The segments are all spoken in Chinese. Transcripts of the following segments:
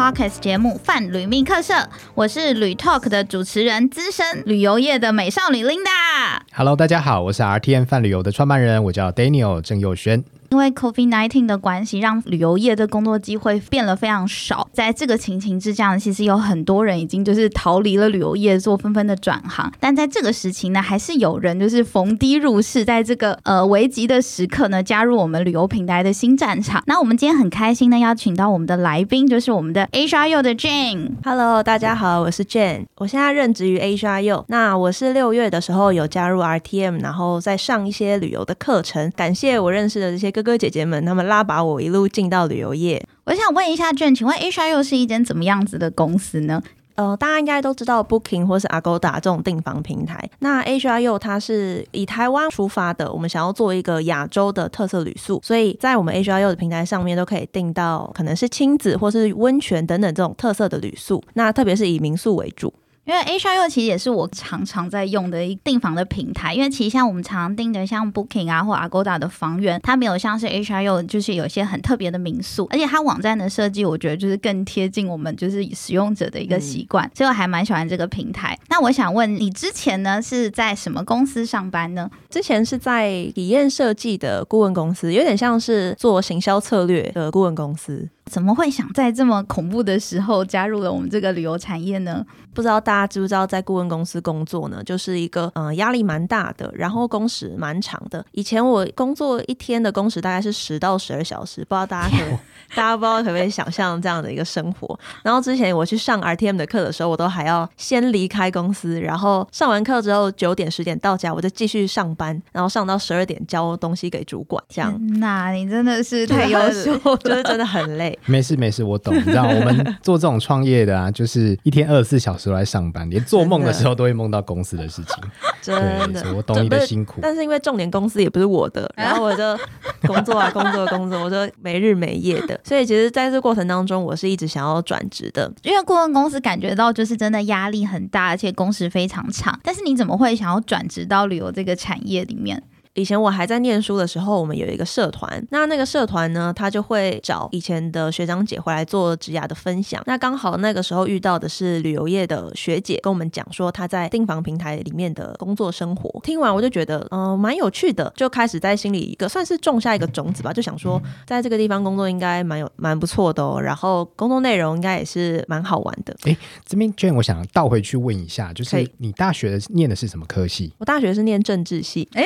podcast 节目《泛旅密客社》，我是旅 Talk 的主持人，资深旅游业的美少女 Linda。Hello，大家好，我是 RTN 泛旅游的创办人，我叫 Daniel 郑佑轩。因为 COVID-19 的关系，让旅游业的工作机会变得非常少。在这个情形之下，其实有很多人已经就是逃离了旅游业，做纷纷的转行。但在这个时期呢，还是有人就是逢低入市，在这个呃危急的时刻呢，加入我们旅游平台的新战场。那我们今天很开心呢，邀请到我们的来宾，就是我们的 Asia U 的 Jane。Hello，大家好，我是 Jane，我现在任职于 Asia U。那我是六月的时候有加入 RTM，然后再上一些旅游的课程。感谢我认识的这些哥哥姐姐们，他们。拉把我一路进到旅游业。我想问一下卷，请问 Asia 又是一间怎么样子的公司呢？呃，大家应该都知道 Booking 或是 Agoda 这种订房平台。那 Asia U 它是以台湾出发的，我们想要做一个亚洲的特色旅宿，所以在我们 Asia U 的平台上面都可以订到可能是亲子或是温泉等等这种特色的旅宿。那特别是以民宿为主。因为 H R U 其实也是我常常在用的一订房的平台，因为其实像我们常常订的像 Booking 啊或 Agoda 的房源，它没有像是 H R U，就是有一些很特别的民宿，而且它网站的设计我觉得就是更贴近我们就是使用者的一个习惯，所以我还蛮喜欢这个平台。那我想问你之前呢是在什么公司上班呢？之前是在体验设计的顾问公司，有点像是做行销策略的顾问公司。怎么会想在这么恐怖的时候加入了我们这个旅游产业呢？不知道大家知不知道，在顾问公司工作呢，就是一个嗯压力蛮大的，然后工时蛮长的。以前我工作一天的工时大概是十到十二小时，不知道大家可 大家不知道可不可以想象这样的一个生活。然后之前我去上 RTM 的课的时候，我都还要先离开公司，然后上完课之后九点十点到家，我就继续上班，然后上到十二点交东西给主管。这样，那你真的是太优秀，就是真的很累。没事没事，我懂。你知道我们做这种创业的啊，就是一天二十四小时都在上班，连做梦的时候都会梦到公司的事情。真的，我懂你的辛苦。但是因为重点公司也不是我的，然后我就工作啊工作工作，我就没日没夜的。所以其实在这过程当中，我是一直想要转职的。因为顾问公司感觉到就是真的压力很大，而且工时非常长。但是你怎么会想要转职到旅游这个产业里面？以前我还在念书的时候，我们有一个社团。那那个社团呢，他就会找以前的学长姐回来做职涯的分享。那刚好那个时候遇到的是旅游业的学姐，跟我们讲说她在订房平台里面的工作生活。听完我就觉得，嗯，蛮有趣的，就开始在心里一个算是种下一个种子吧，就想说在这个地方工作应该蛮有蛮不错的哦。然后工作内容应该也是蛮好玩的。哎，这边娟，我想倒回去问一下，就是你大学的念的是什么科系？我大学是念政治系。哎。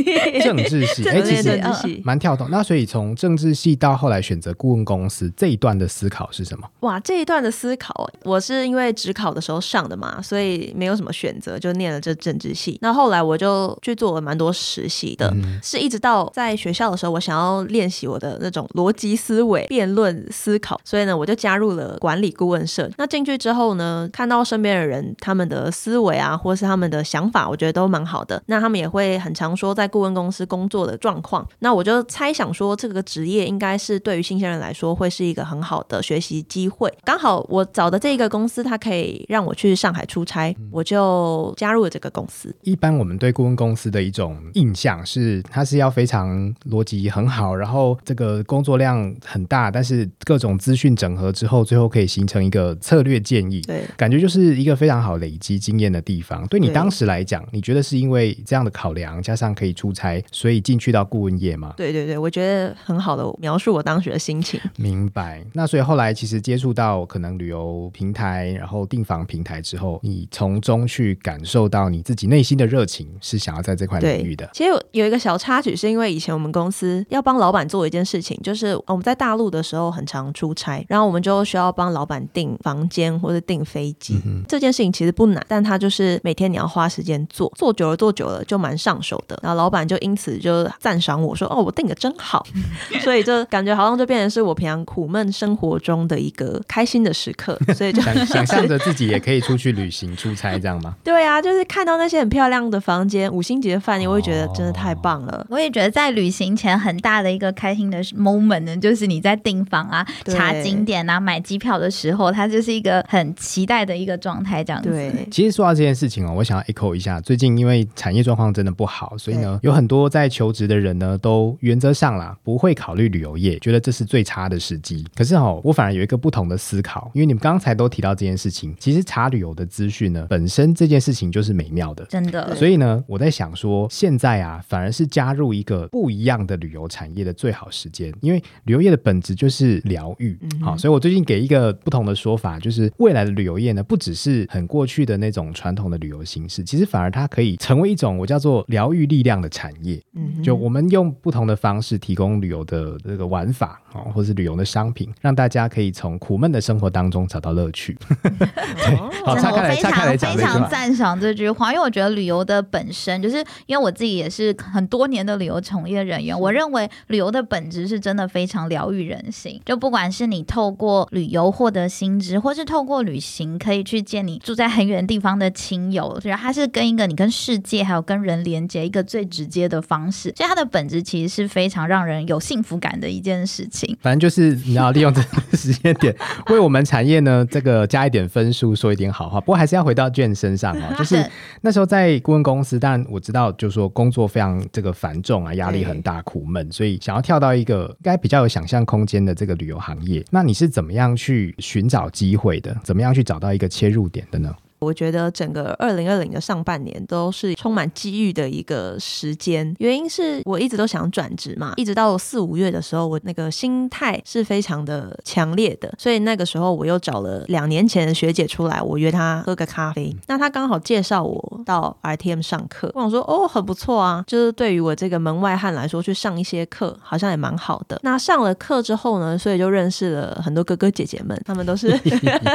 政治系，哎，其实蛮跳动。那所以从政治系到后来选择顾问公司这一段的思考是什么？哇，这一段的思考，我是因为职考的时候上的嘛，所以没有什么选择，就念了这政治系。那后来我就去做了蛮多实习的，是一直到在学校的时候，我想要练习我的那种逻辑思维、辩论思考，所以呢，我就加入了管理顾问社。那进去之后呢，看到身边的人他们的思维啊，或是他们的想法，我觉得都蛮好的。那他们也会很常说在顾问公公司工作的状况，那我就猜想说，这个职业应该是对于新鲜人来说会是一个很好的学习机会。刚好我找的这个公司，它可以让我去上海出差，我就加入了这个公司。一般我们对顾问公司的一种印象是，它是要非常逻辑很好，然后这个工作量很大，但是各种资讯整合之后，最后可以形成一个策略建议。对，感觉就是一个非常好累积经验的地方。对你当时来讲，你觉得是因为这样的考量，加上可以出差？所以进去到顾问业嘛？对对对，我觉得很好的描述我当时的心情。明白。那所以后来其实接触到可能旅游平台，然后订房平台之后，你从中去感受到你自己内心的热情是想要在这块领域的。其实有一个小插曲，是因为以前我们公司要帮老板做一件事情，就是我们在大陆的时候很常出差，然后我们就需要帮老板订房间或者订飞机。这件事情其实不难，但他就是每天你要花时间做，做久了做久了就蛮上手的。然后老板就因此就赞赏我说：“哦，我定的真好。” 所以就感觉好像就变成是我平常苦闷生活中的一个开心的时刻。所以就 想象着自己也可以出去旅行、出差，这样吗？对啊，就是看到那些很漂亮的房间、五星级的饭店，我会觉得真的太棒了。我也觉得在旅行前很大的一个开心的 moment 呢，就是你在订房啊、查景点啊、买机票的时候，它就是一个很期待的一个状态。这样子。对，其实说到这件事情哦，我想要 echo 一下，最近因为产业状况真的不好，所以呢。呢，有很多在求职的人呢，都原则上啦不会考虑旅游业，觉得这是最差的时机。可是哦，我反而有一个不同的思考，因为你们刚才都提到这件事情，其实查旅游的资讯呢，本身这件事情就是美妙的。真的，所以呢，我在想说，现在啊，反而是加入一个不一样的旅游产业的最好时间，因为旅游业的本质就是疗愈。好，所以我最近给一个不同的说法，就是未来的旅游业呢，不只是很过去的那种传统的旅游形式，其实反而它可以成为一种我叫做疗愈力量的产业。嗯，就我们用不同的方式提供旅游的这个玩法啊，或是旅游的商品，让大家可以从苦闷的生活当中找到乐趣。好，我岔开来，非岔开来常非常。赞赏这句话，因为我觉得旅游的本身，就是因为我自己也是很多年的旅游从业人员，我认为旅游的本质是真的非常疗愈人心。就不管是你透过旅游获得薪资，或是透过旅行可以去见你住在很远地方的亲友，所以它是跟一个你跟世界还有跟人连接一个最直接的方式，所以它的本质其实是非常让人有幸福感的一件事情。反正就是你要利用这个时间点，为我们产业呢这个加一点分数，说一点好话。不过还是要回到卷身上哦，就是是那时候在顾问公司，当然我知道，就是说工作非常这个繁重啊，压力很大，苦闷，所以想要跳到一个应该比较有想象空间的这个旅游行业。那你是怎么样去寻找机会的？怎么样去找到一个切入点的呢？我觉得整个二零二零的上半年都是充满机遇的一个时间，原因是我一直都想转职嘛，一直到四五月的时候，我那个心态是非常的强烈的，所以那个时候我又找了两年前的学姐出来，我约她喝个咖啡，那她刚好介绍我到 RTM 上课，我想说哦很不错啊，就是对于我这个门外汉来说，去上一些课好像也蛮好的。那上了课之后呢，所以就认识了很多哥哥姐姐们，他们都是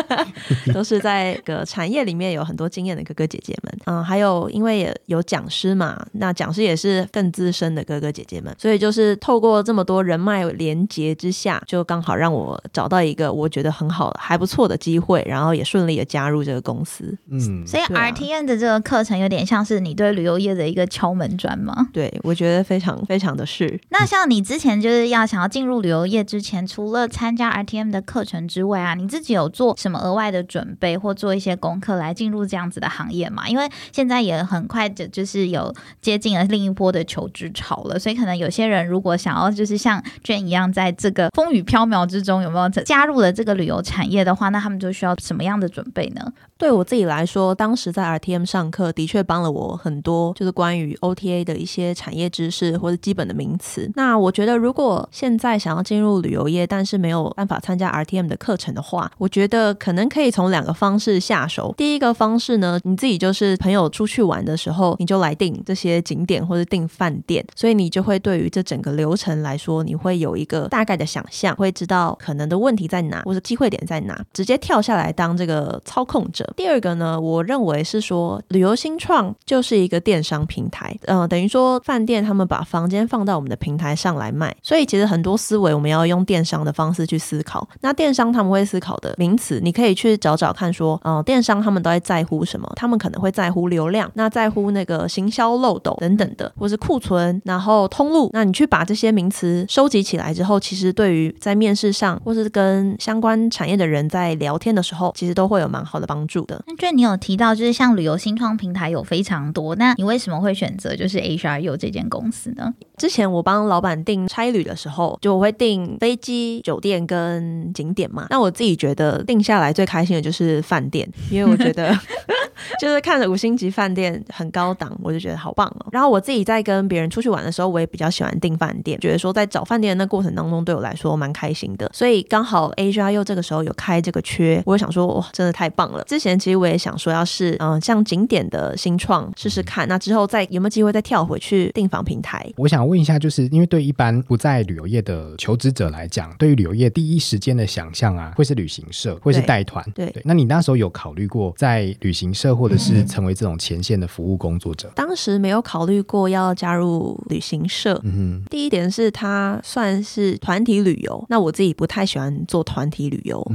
都是在个产业里面有很多经验的哥哥姐姐们，嗯，还有因为也有讲师嘛，那讲师也是更资深的哥哥姐姐们，所以就是透过这么多人脉连接之下，就刚好让我找到一个我觉得很好、还不错的机会，然后也顺利的加入这个公司。嗯，所以对啊。RTN 的这个课程有点像是你对旅游业的一个敲门砖吗？对我觉得非常非常的是，那像你之前就是要想要进入旅游业之前，除了参加 RTM 的课程之外啊，你自己有做什么额外的准备或做一些功课来来进入这样子的行业嘛？因为现在也很快的，就是有接近了另一波的求职潮了，所以可能有些人如果想要就是像娟一样，在这个风雨飘渺之中有没有加入了这个旅游产业的话，那他们就需要什么样的准备呢？对我自己来说，当时在 RTM 上课的确帮了我很多，就是关于 OTA 的一些产业知识或者基本的名词。那我觉得，如果现在想要进入旅游业，但是没有办法参加 RTM 的课程的话，我觉得可能可以从两个方式下手。第一一个方式呢，你自己就是朋友出去玩的时候，你就来订这些景点或者订饭店，所以你就会对于这整个流程来说，你会有一个大概的想象，会知道可能的问题在哪，或者机会点在哪，直接跳下来当这个操控者。第二个呢，我认为是说，旅游新创就是一个电商平台，呃，等于说饭店他们把房间放到我们的平台上来卖，所以其实很多思维我们要用电商的方式去思考。那电商他们会思考的名词，你可以去找找看说，呃，电商他们都在在乎什么？他们可能会在乎流量，那在乎那个行销漏斗等等的，或是库存，然后通路。那你去把这些名词收集起来之后，其实对于在面试上或是跟相关产业的人在聊天的时候，其实都会有蛮好的帮助的。那娟，你有提到就是像旅游新创平台有非常多，那你为什么会选择就是 HRU 这间公司呢？之前我帮老板订差旅的时候，就我会订飞机、酒店跟景点嘛。那我自己觉得定下来最开心的就是饭店，因为我觉得 就是看着五星级饭店很高档，我就觉得好棒哦。然后我自己在跟别人出去玩的时候，我也比较喜欢订饭店，觉得说在找饭店的那过程当中，对我来说蛮开心的。所以刚好 Asia 又这个时候有开这个缺，我就想说哇，真的太棒了。之前其实我也想说，要是嗯、呃像景点的新创试试看，那之后再有没有机会再跳回去订房平台？我想问一下，就是因为对一般不在旅游业的求职者来讲，对于旅游业第一时间的想象啊，会是旅行社，会是带团。对那你那时候有考虑过在旅行社，或者是成为这种前线的服务工作者？当时没有考虑过要加入旅行社。嗯第一点是它算是团体旅游，那我自己不太喜欢做团体旅游，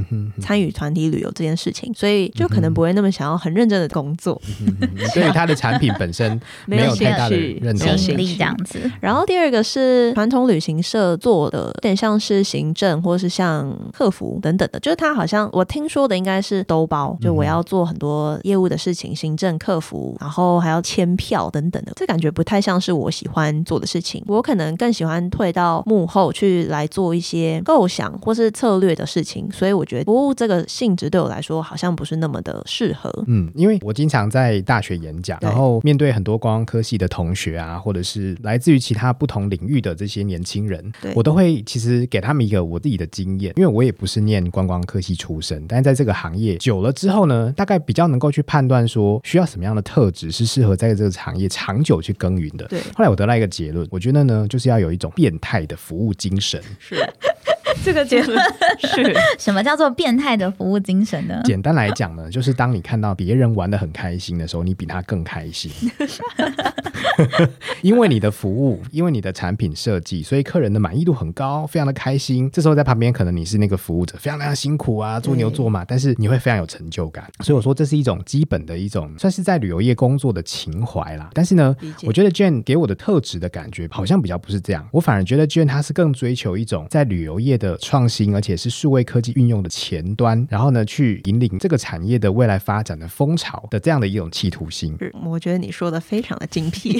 参与团体旅游这件事情，所以就可能不会那么想要很认真的工作。哼，你对于它的产品本身 没有太大的认同没有兴趣吸引力这样子。然后第二个是传统旅行社做的，有点像是行政或是像客服等等的，就是他好像我听说的应该是兜包，就我要做很多业务的事情，行政、客服，然后还要签票等等的，这感觉不太像是我喜欢做的事情。我可能更喜欢退到幕后去来做一些构想或是策略的事情，所以我觉得服务这个性质对我来说好像不是那么的适合。嗯，因为我经常在大学演讲，然后面对很多观光科系的同学啊，或者是来自于其他不同领域的这些年轻人对，我都会其实给他们一个我自己的经验，因为我也不是念观光科系出身，但是在这个行业久了之后呢，大概比较能够去判断说需要什么样的特质是适合在这个行业长久去耕耘的。对后来我得到一个结论，我觉得呢，就是要有一种变态的服务精神。是 这个结论 是什么叫做变态的服务精神呢？简单来讲呢，就是当你看到别人玩的很开心的时候，你比他更开心，因为你的服务，因为你的产品设计，所以客人的满意度很高，非常的开心。这时候在旁边，可能你是那个服务者，非常非常辛苦啊，做牛做马，但是你会非常有成就感。所以我说这是一种基本的一种，算是在旅游业工作的情怀啦。但是呢我觉得 Jane 给我的特质的感觉，好像比较不是这样。我反而觉得 Jane 他是更追求一种在旅游业的创新，而且是数位科技运用的前端，然后呢，去引领这个产业的未来发展的风潮的这样的一种企图心。我觉得你说的非常的精辟。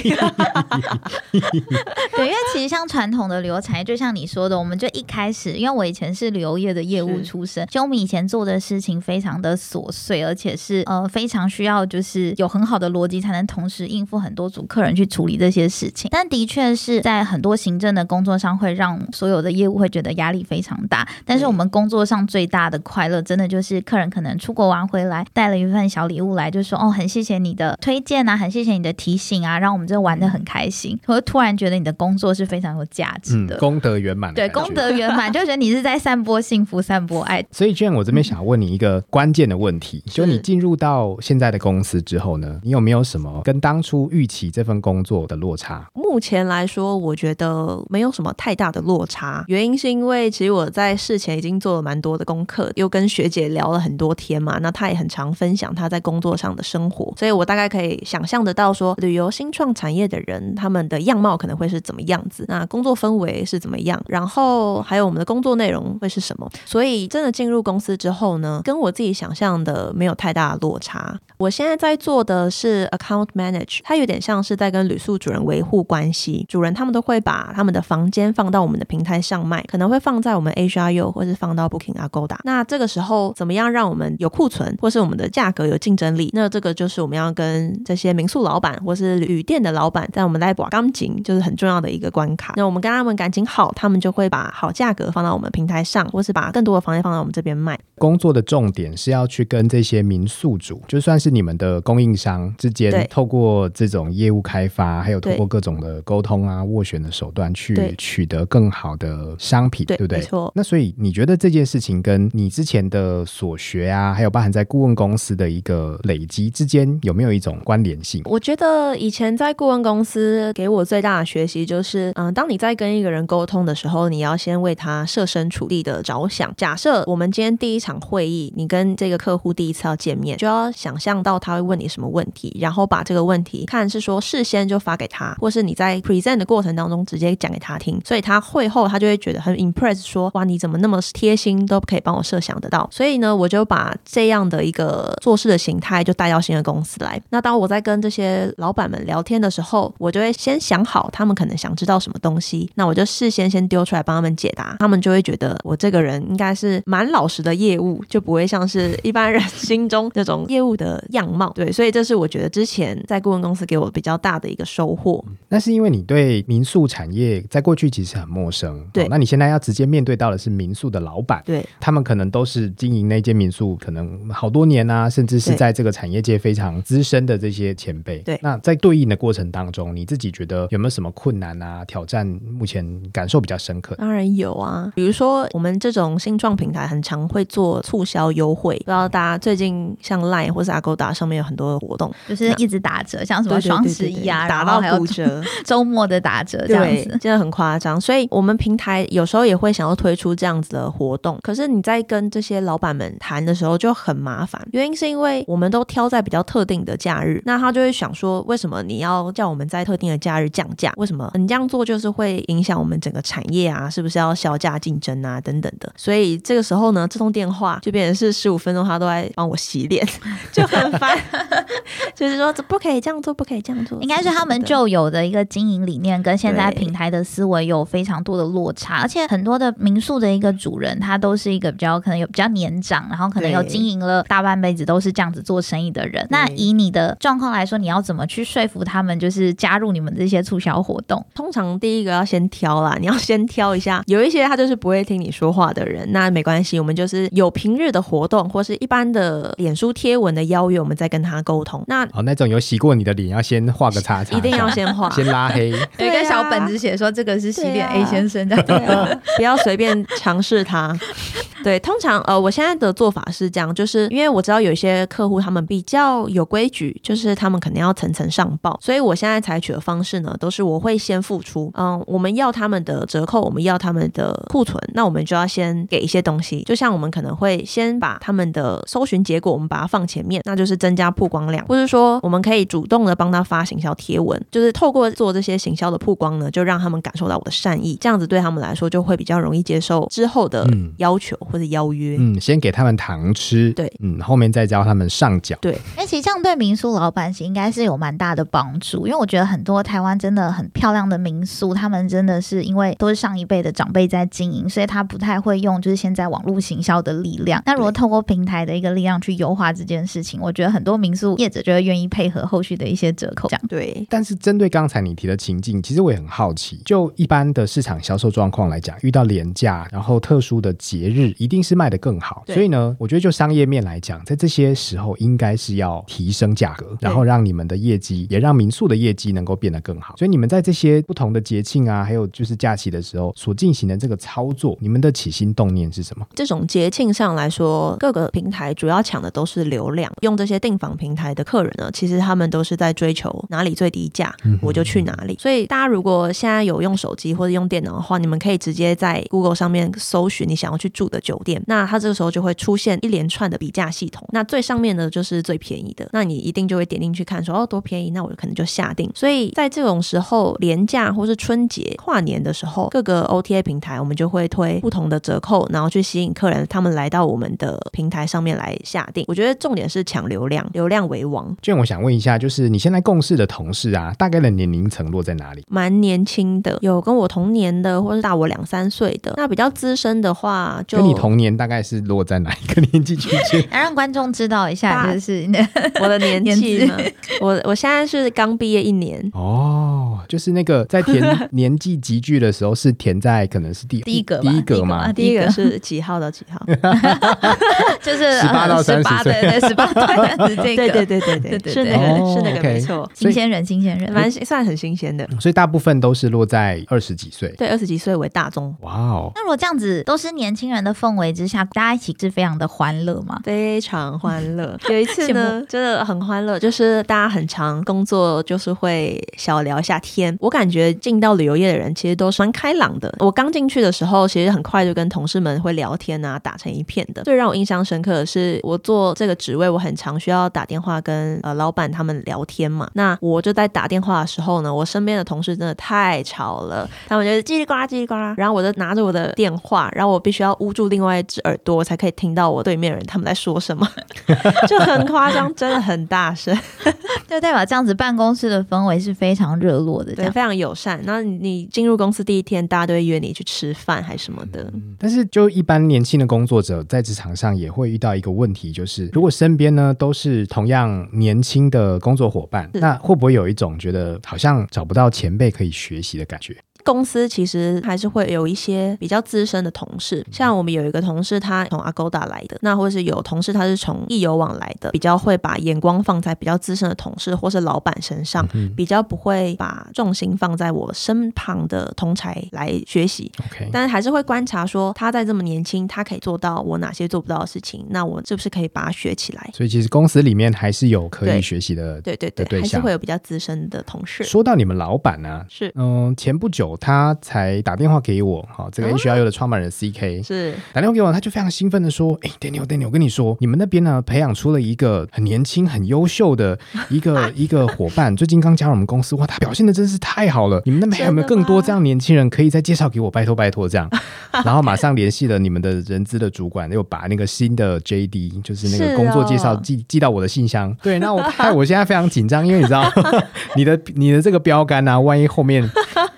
对，因为其实像传统的旅游产业，就像你说的，我们就一开始，因为我以前是旅游业的业务出身，就我们以前做的事情非常的琐碎，而且是呃非常需要就是有很好的逻辑，才能同时应付很多组客人去处理这些事情。但的确是在很多行政的工作上，会让所有的业务会觉得压力非常大。但是我们工作上最大的快乐，真的就是客人可能出国玩回来，带了一份小礼物来，就说哦，很谢谢你的推荐啊，很谢谢你的提醒啊，让我们这玩的很开心。我就突然觉得你的工作是非常有价值嗯的，，功德圆满对，功德圆满，就觉得你是在散播幸福、散播爱。所以，Jane，我这边想问你一个关键的问题，就你进入到现在的公司之后呢，你有没有什么跟当初预期这份工作的落差？目前来说，我觉得没有什么太大的落差。原因是因为其实我在事前已经做了蛮多的功课，又跟学姐聊了很多天嘛。那她也很常分享她在工作上的生活，所以我大概可以想象得到说，旅游新创产业的人他们的样貌可能会是怎么样子，那工作氛围是怎么样，然后还有我们的工作内容会是什么。所以真的进入公司之后呢，跟我自己想象的没有太大的落差。我现在在做的是 account manage，它有点像是在跟旅宿主人维护关系。主人他们都会把他们的房间放到我们的平台上卖，可能会放在我们 HRU 或是放到 Booking Agoda。那这个时候怎么样让我们有库存，或是我们的价格有竞争力？那这个就是我们要跟这些民宿老板或是旅店的老板，在我们来把钢琴就是很重要的一个关卡。那我们跟他们感情好，他们就会把好价格放到我们平台上，或是把更多的房间放到我们这边卖。工作的重点是要去跟这些民宿主，就算是你们的供应商之间，透过这种业务开发，还有透过各种的沟通啊、斡旋的手段，去取得更好的商品，对不对？没错那所以你觉得这件事情跟你之前的所学啊，还有包含在顾问公司的一个累积之间，有没有一种关联性？我觉得以前在顾问公司给我最大的学习就是，嗯，当你在跟一个人沟通的时候，你要先为他设身处地的着想。假设我们今天第一场会议，你跟这个客户第一次要见面，就要想象到他会问你什么问题，然后把这个问题看是说事先就发给他，或是你在 present 的过程当中直接讲给他听，所以他会后他就会觉得很 impress，说哇你怎么那么贴心，都可以帮我设想得到。所以呢，我就把这样的一个做事的形态就带到新的公司来。那当我在跟这些老板们聊天的时候，我就会先想好他们可能想知道什么东西，那我就事先先丢出来帮他们解答，他们就会觉得我这个人应该是蛮老实的业务，就不会像是一般人 心中那种业务的样貌。对，所以这是我觉得之前在顾问公司给我比较大的一个收获。那是因为你对民宿产业在过去其实很陌生，对哦那你现在要直接面对到的是民宿的老板，对，他们可能都是经营那间民宿，可能好多年啊，甚至是在这个产业界非常资深的这些前辈。对那在对应的过程当中，你自己觉得有没有什么困难啊、挑战？目前感受比较深刻。当然有啊，比如说我们这种新创平台很常会做促销优惠，不知道大家最近像 Line 或是 Agoda 上面有很多的活动，就是一直打折，像什么双十一啊，打到骨折，周末的打折这样，子。真的很夸张。所以我们平台有时候也会想要要推出这样子的活动。可是你在跟这些老板们谈的时候就很麻烦，原因是因为我们都挑在比较特定的假日，那他就会想说，为什么你要叫我们在特定的假日降价？为什么你这样做就是会影响我们整个产业啊？是不是要销价竞争啊？等等的。所以这个时候呢，这通电话就变成是十五分钟，他都在帮我洗脸，就很烦。就是说，这不可以这样做，不可以这样做。应该是他们就。旧有的一个经营理念跟现在平台的思维有非常多的落差，而且很多的民宿的一个主人，他都是一个比较可能有比较年长，然后可能有经营了大半辈子都是这样子做生意的人。那以你的状况来说，你要怎么去说服他们，就是加入你们这些促销活动？通常第一个要先挑啦，你要先挑一下，有一些他就是不会听你说话的人，那没关系，我们就是有平日的活动或是一般的脸书贴文的邀约，我们再跟他沟通。那哦，那种有洗过你的脸，要先画个叉叉，一定要先画，先拉黑。有一对啊个小本子写说这个是洗脸 A 先生这样。对啊，不要随便尝试它。对，通常呃，我现在的做法是这样，就是因为我知道有一些客户他们比较有规矩，就是他们肯定要层层上报，所以我现在采取的方式呢，都是我会先付出，嗯，我们要他们的折扣，我们要他们的库存，那我们就要先给一些东西，就像我们可能会先把他们的搜寻结果，我们把它放前面，那就是增加曝光量，或是说我们可以主动的帮他发行销贴文，就是透过做这些行销的曝光呢，就让他们感受到我的善意，这样子对他们来说就会比较容易接受之后的嗯。要求或者邀约。嗯，先给他们糖吃，对，嗯，后面再教他们上脚。对，哎，其实这样对民宿老板是应该是有蛮大的帮助，因为我觉得很多台湾真的很漂亮的民宿，他们真的是因为都是上一辈的长辈在经营，所以他不太会用就是现在网络行销的力量。那如果透过平台的一个力量去优化这件事情，我觉得很多民宿业者就会愿意配合后续的一些折扣。这样，对，但是针对刚才你提的情境，其实我也很好奇，就一般的市场销售状况来讲，遇到廉价，然后特殊的节日，一定是卖得更好。所以呢，我觉得就商业面来讲，在这些时候应该是要提升价格，然后让你们的业绩，也让民宿的业绩能够变得更好。所以你们在这些不同的节庆啊，还有就是假期的时候所进行的这个操作，你们的起心动念是什么？这种节庆上来说，各个平台主要抢的都是流量。用这些订房平台的客人呢，其实他们都是在追求哪里最低价，我就去哪里。所以大家如果现在有用手机或者用电脑的话，你们可以直接在 Google 上面搜寻你想要去住的酒店，那它这个时候就会出现一连串的比价系统。那最上面呢就是最便宜的，那你一定就会点进去看说哦多便宜，那我可能就下定。所以在这种时候，廉价或是春节、跨年的时候，各个 OTA 平台我们就会推不同的折扣，然后去吸引客人他们来到我们的平台上面来下定。我觉得重点是抢流量，流量为王。卷，我想问一下，就是你现在共事的同事啊，大概的年龄层落在哪里？蛮年轻的，有跟我同年的，或是大我两三岁的。那比较资深的话就，跟你同年大概是落在哪一个年纪区间？来 让观众知道一下，就是我的年 年纪。我我现在是刚毕业一年，哦，就是那个在填年纪集聚的时候，是填在可能是第第一个第一个嘛？第一个是几号到几号？就是十八到十30岁八对对，十八对是这个，对对对对对，是那个哦是那个没错，新鲜人，新鲜人，蛮算很新鲜的。所以大部分都是落在二十几岁。对，二十几岁为大宗，哇哦，那如果这样子都是年轻人的氛围之下，大家一起是非常的欢乐嘛？非常欢乐。有一次呢，真的很欢乐，就是大家很常工作，就是会小聊一下天。我感觉进到旅游业的人其实都是蛮开朗的。我刚进去的时候，其实很快就跟同事们会聊天啊，打成一片的。最让我印象深刻的是，我做这个职位，我很常需要打电话跟呃老板他们聊天嘛。那我就在打电话的时候呢，我身边的同事真的太吵了，他们就是叽里呱啦叽里呱啦，然后我就拿着我的电话，然后我必须要捂住另外一只耳朵，才可以听到我对面的人他们在说什么，就很夸张，真的很大声，就代表这样子办公室的氛围是非常热络的，这对，非常友善。那你你进入公司第一天，大家都会约你去吃饭还是什么的，但是就一般年轻的工作者在职场上也会遇到一个问题，就是如果身边呢都是同样年轻的工作伙伴，那会不会有一种觉得好像找不到前辈可以学习的感觉？公司其实还是会有一些比较资深的同事，像我们有一个同事，他从 Agoda 来的，那或是有同事他是从易游网来的，比较会把眼光放在比较资深的同事或是老板身上，比较不会把重心放在我身旁的同才来学习。OK，但是还是会观察说他在这么年轻，他可以做到我哪些做不到的事情，那我是不是可以把它学起来？所以其实公司里面还是有可以学习的。对对对，的对还是会有比较资深的同事。说到你们老板呢、是嗯，前不久久，他才打电话给我，好，这个 H R U 的创办人 C K 是打电话给我，他就非常兴奋的说：“哎，Daniel，Daniel，我跟你说，你们那边呢培养出了一个很年轻、很优秀的一个 一个伙伴，最近刚加入我们公司，哇，他表现的真是太好了。你们那边还有没有更多这样年轻人可以再介绍给我？拜托拜托，这样。然后马上联系了你们的人资的主管，又把那个新的 J D，就是那个工作介绍寄寄到我的信箱。对，那我害我现在非常紧张，因为你知道你的你的这个标杆啊，万一后面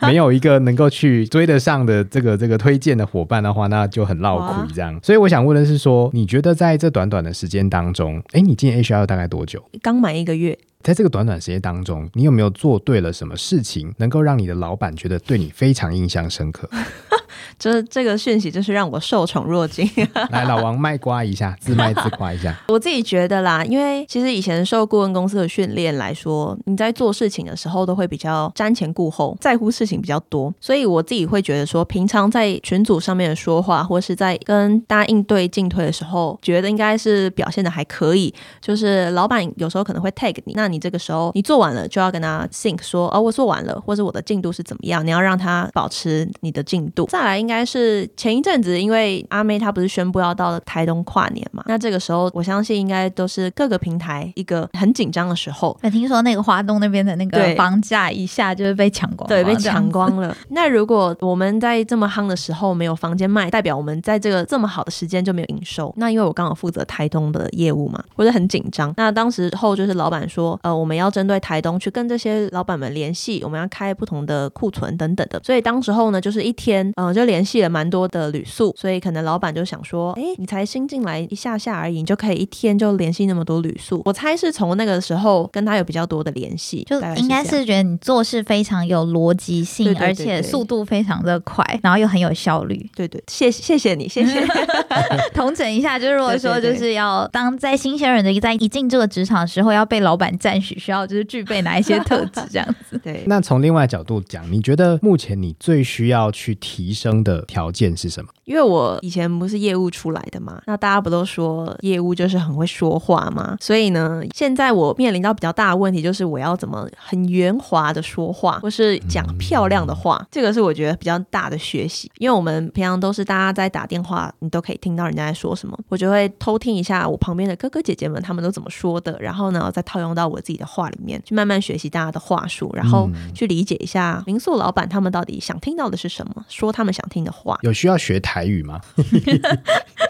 没有一个能够去追得上的这个这个推荐的伙伴的话，那就很闹苦这样。所以我想问的是，说你觉得在这短短的时间当中，哎，你进 H R 大概多久？刚满一个月。在这个短短时间当中，你有没有做对了什么事情，能够让你的老板觉得对你非常印象深刻？就是这个讯息，就是让我受宠若惊。来，老王卖瓜一下，自卖自夸一下。我自己觉得啦，因为其实以前受顾问公司的训练来说，你在做事情的时候都会比较瞻前顾后，在乎事情比较多，所以我自己会觉得说，平常在群组上面的说话，或是在跟大家应对进退的时候，觉得应该是表现的还可以。就是老板有时候可能会 tag 你，那你这个时候你做完了，就要跟他 think 说，哦，我做完了，或者我的进度是怎么样，你要让他保持你的进度。再来应该是前一阵子，因为阿妹她不是宣布要到了台东跨年嘛，那这个时候我相信应该都是各个平台一个很紧张的时候。我听说那个华东那边的那个房价一下就是被抢光，对，被抢光了。那如果我们在这么夯的时候没有房间卖，代表我们在这个这么好的时间就没有营收。那因为我刚好负责台东的业务嘛，我就很紧张。那当时候就是老板说，呃，我们要针对台东去跟这些老板们联系，我们要开不同的库存等等的。所以当时候呢，就是一天，嗯，就联系了蛮多的旅宿。所以可能老板就想说，哎，你才新进来一下下而已，你就可以一天就联系那么多旅宿。我猜是从那个时候跟他有比较多的联系，就应该是觉得你做事非常有逻辑性，而且速度非常的快，然后又很有效率。对对，谢谢谢你，谢谢。同整一下，就是如果说就是要当在新鲜人的在一进这个职场的时候，要被老板赞许，需要就是具备哪一些特质这样子。对。那从另外角度讲，你觉得目前你最需要去提升的条件是什么？因为我以前不是业务出来的嘛，那大家不都说业务就是很会说话嘛？所以呢，现在我面临到比较大的问题，就是我要怎么很圆滑的说话，或是讲漂亮的话，这个是我觉得比较大的学习。因为我们平常都是大家在打电话，你都可以听到人家在说什么，我就会偷听一下我旁边的哥哥姐姐们他们都怎么说的，然后呢再套用到我自己的话里面，去慢慢学习大家的话术，然后去理解一下民宿老板他们到底想听到的是什么，说他们想听的话。有需要学台语吗？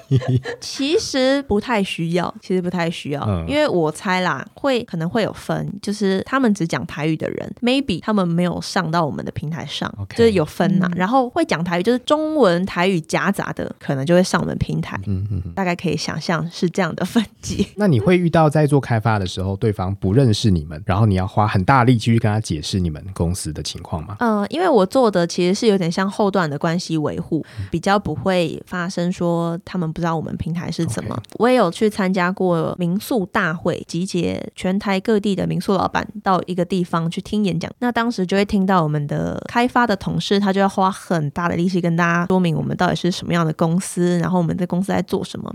其实不太需要，其实不太需要，因为我猜啦，会可能会有分，就是他们只讲台语的人，maybe 他们没有上到我们的平台上，就是有分呐。然后会讲台语，就是中文台语夹杂的，可能就会上我们平台。嗯嗯，大概可以想象是这样的分级。那你会遇到在做开发的时候，对方不认识你们，然后你要花很大力气去跟他解释你们公司的情况吗？嗯，因为我做的其实是有点像后段的关系维护，比较不会发生说他们不知道我们平台是怎么。我也有去参加过民宿大会，集结全台各地的民宿老板到一个地方去听演讲。那当时就会听到我们的开发的同事，他就要花很大的力气跟大家说明我们到底是什么样的公司，然后我们的公司在做什么。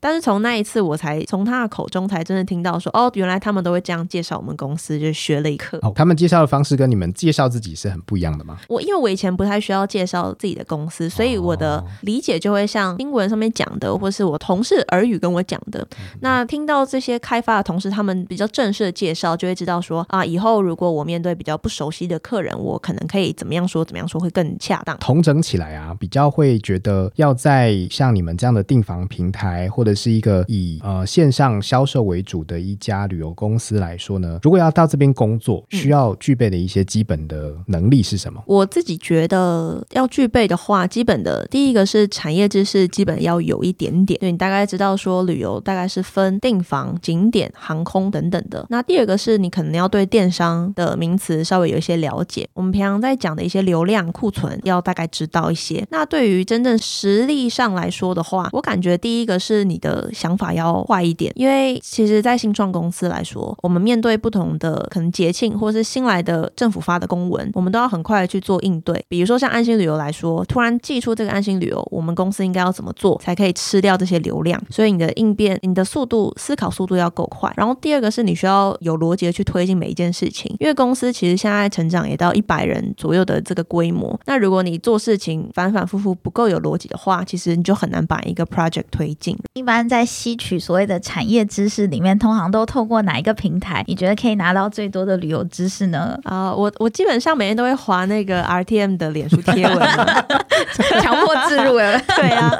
但是从那一次，我才从他的口中才真的听到说，哦，原来他们都会这样介绍我们公司，就学了一课。哦，他们介绍的方式跟你们介绍自己是很不一样的吗？我因为我以前不太需要介绍自己的公司，所以我的理解就会像英文上面讲的，或是我同事耳语跟我讲的。那听到这些开发的同事他们比较正式的介绍，就会知道说啊，以后如果我面对比较不熟悉的客人，我可能可以怎么样说，怎么样说会更恰当。同整起来啊，比较会觉得要在像你们这样的订房平台或者。是一个以呃线上销售为主的一家旅游公司来说呢，如果要到这边工作，需要具备的一些基本的能力是什么？我自己觉得要具备的话，基本的第一个是产业知识，基本要有一点点，对你大概知道说旅游大概是分订房、景点、航空等等的。那第二个是你可能要对电商的名词稍微有一些了解，我们平常在讲的一些流量库存要大概知道一些。那对于真正实力上来说的话，我感觉第一个是你。的想法要坏一点，因为其实，在新创公司来说，我们面对不同的可能节庆或是新来的政府发的公文，我们都要很快去做应对。比如说像安心旅游来说，突然寄出这个安心旅游，我们公司应该要怎么做才可以吃掉这些流量，所以你的应变、你的速度、思考速度要够快。然后第二个是你需要有逻辑的去推进每一件事情，因为公司其实现在成长也到一百人左右的这个规模。那如果你做事情反反复复不够有逻辑的话，其实你就很难把一个 project 推进。一般在吸取所谓的产业知识里面，通常都透过哪一个平台？你觉得可以拿到最多的旅游知识呢？啊，我我基本上每天都会划那个 RTM 的脸书贴文，强迫自入了。对啊，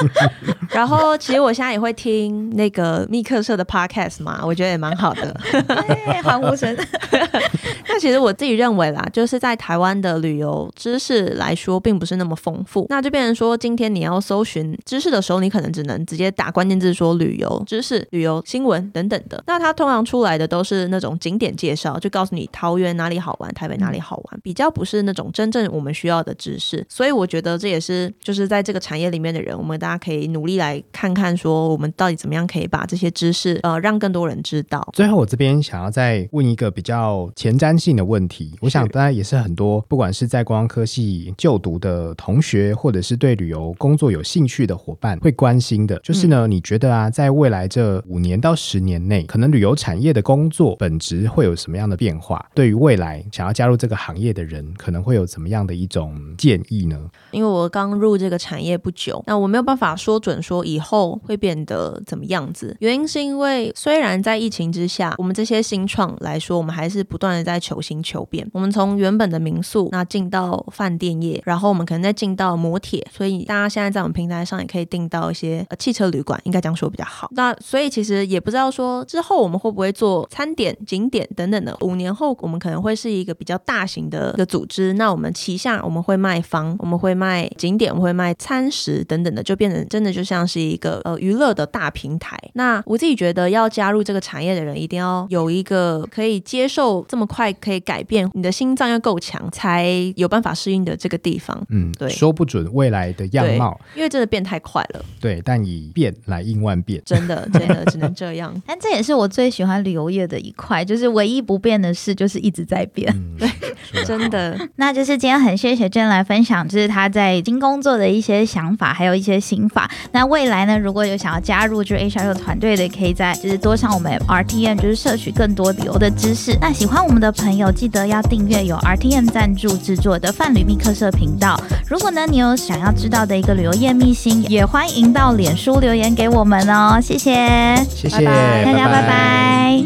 然后其实我现在也会听那个密克社的 podcast 嘛，我觉得也蛮好的。欢呼声。那其实我自己认为啦，就是在台湾的旅游知识来说，并不是那么丰富。那就变成说，今天你要搜寻知识的时候，你可能只能直接打关键字说旅游知识、旅游新闻等等的。那它通常出来的都是那种景点介绍，就告诉你桃园哪里好玩，台北哪里好玩，比较不是那种真正我们需要的知识。所以我觉得这也是就是在这个产业里面的人，我们大家可以努力来看看，说我们到底怎么样可以把这些知识呃让更多人知道。最后，我这边想要再问一个比较前瞻性的问题，我想当然也是很多不管是在观光科系就读的同学，或者是对旅游工作有兴趣的伙伴会关心的，就是呢，你觉得啊，在未来这五年到十年内，可能旅游产业的工作本质会有什么样的变化？对于未来想要加入这个行业的人，可能会有怎么样的一种建议呢？因为我刚入这个产业不久，那我没有办法说准说以后会变得怎么样子。原因是因为虽然在疫情之下，我们这些新创来说，我们还是不断的在求新求变。我们从原本的民宿，那进到饭店业，然后我们可能再进到摩铁，所以大家现在在我们平台上也可以订到一些呃汽车旅馆，应该这样说比较好。那所以其实也不知道说之后我们会不会做餐点、景点等等的。五年后我们可能会是一个比较大型的一个组织，那我们旗下我们会卖房，我们会卖景点，我们会卖餐食等等的，就变成真的就像是一个呃娱乐的大平台。那我自己觉得要加入这个产业的人，一定要有一个可以接受这么快可以改变，你的心脏要够强，才有办法适应的这个地方。嗯，对说不准未来的样貌，因为真的变太快了，对，但以变来应万变，真的 真的只能这样。但这也是我最喜欢旅游业的一块，就是唯一不变的事就是一直在变。嗯，对真的，那就是今天很谢谢娟来分享，就是他在新工作的一些想法，还有一些心法。那未来呢，如果有想要加入就是 HR 六团队的，可以在就是多上我们 RTM，就是摄取更多旅游的知识。那喜欢我们的朋友，记得要订阅有 RTM 赞助制作的泛旅密客社频道。如果呢，你有想要知道的一个旅游业秘辛，也欢迎到脸书留言给我们哦。谢谢，谢谢，拜拜大家拜拜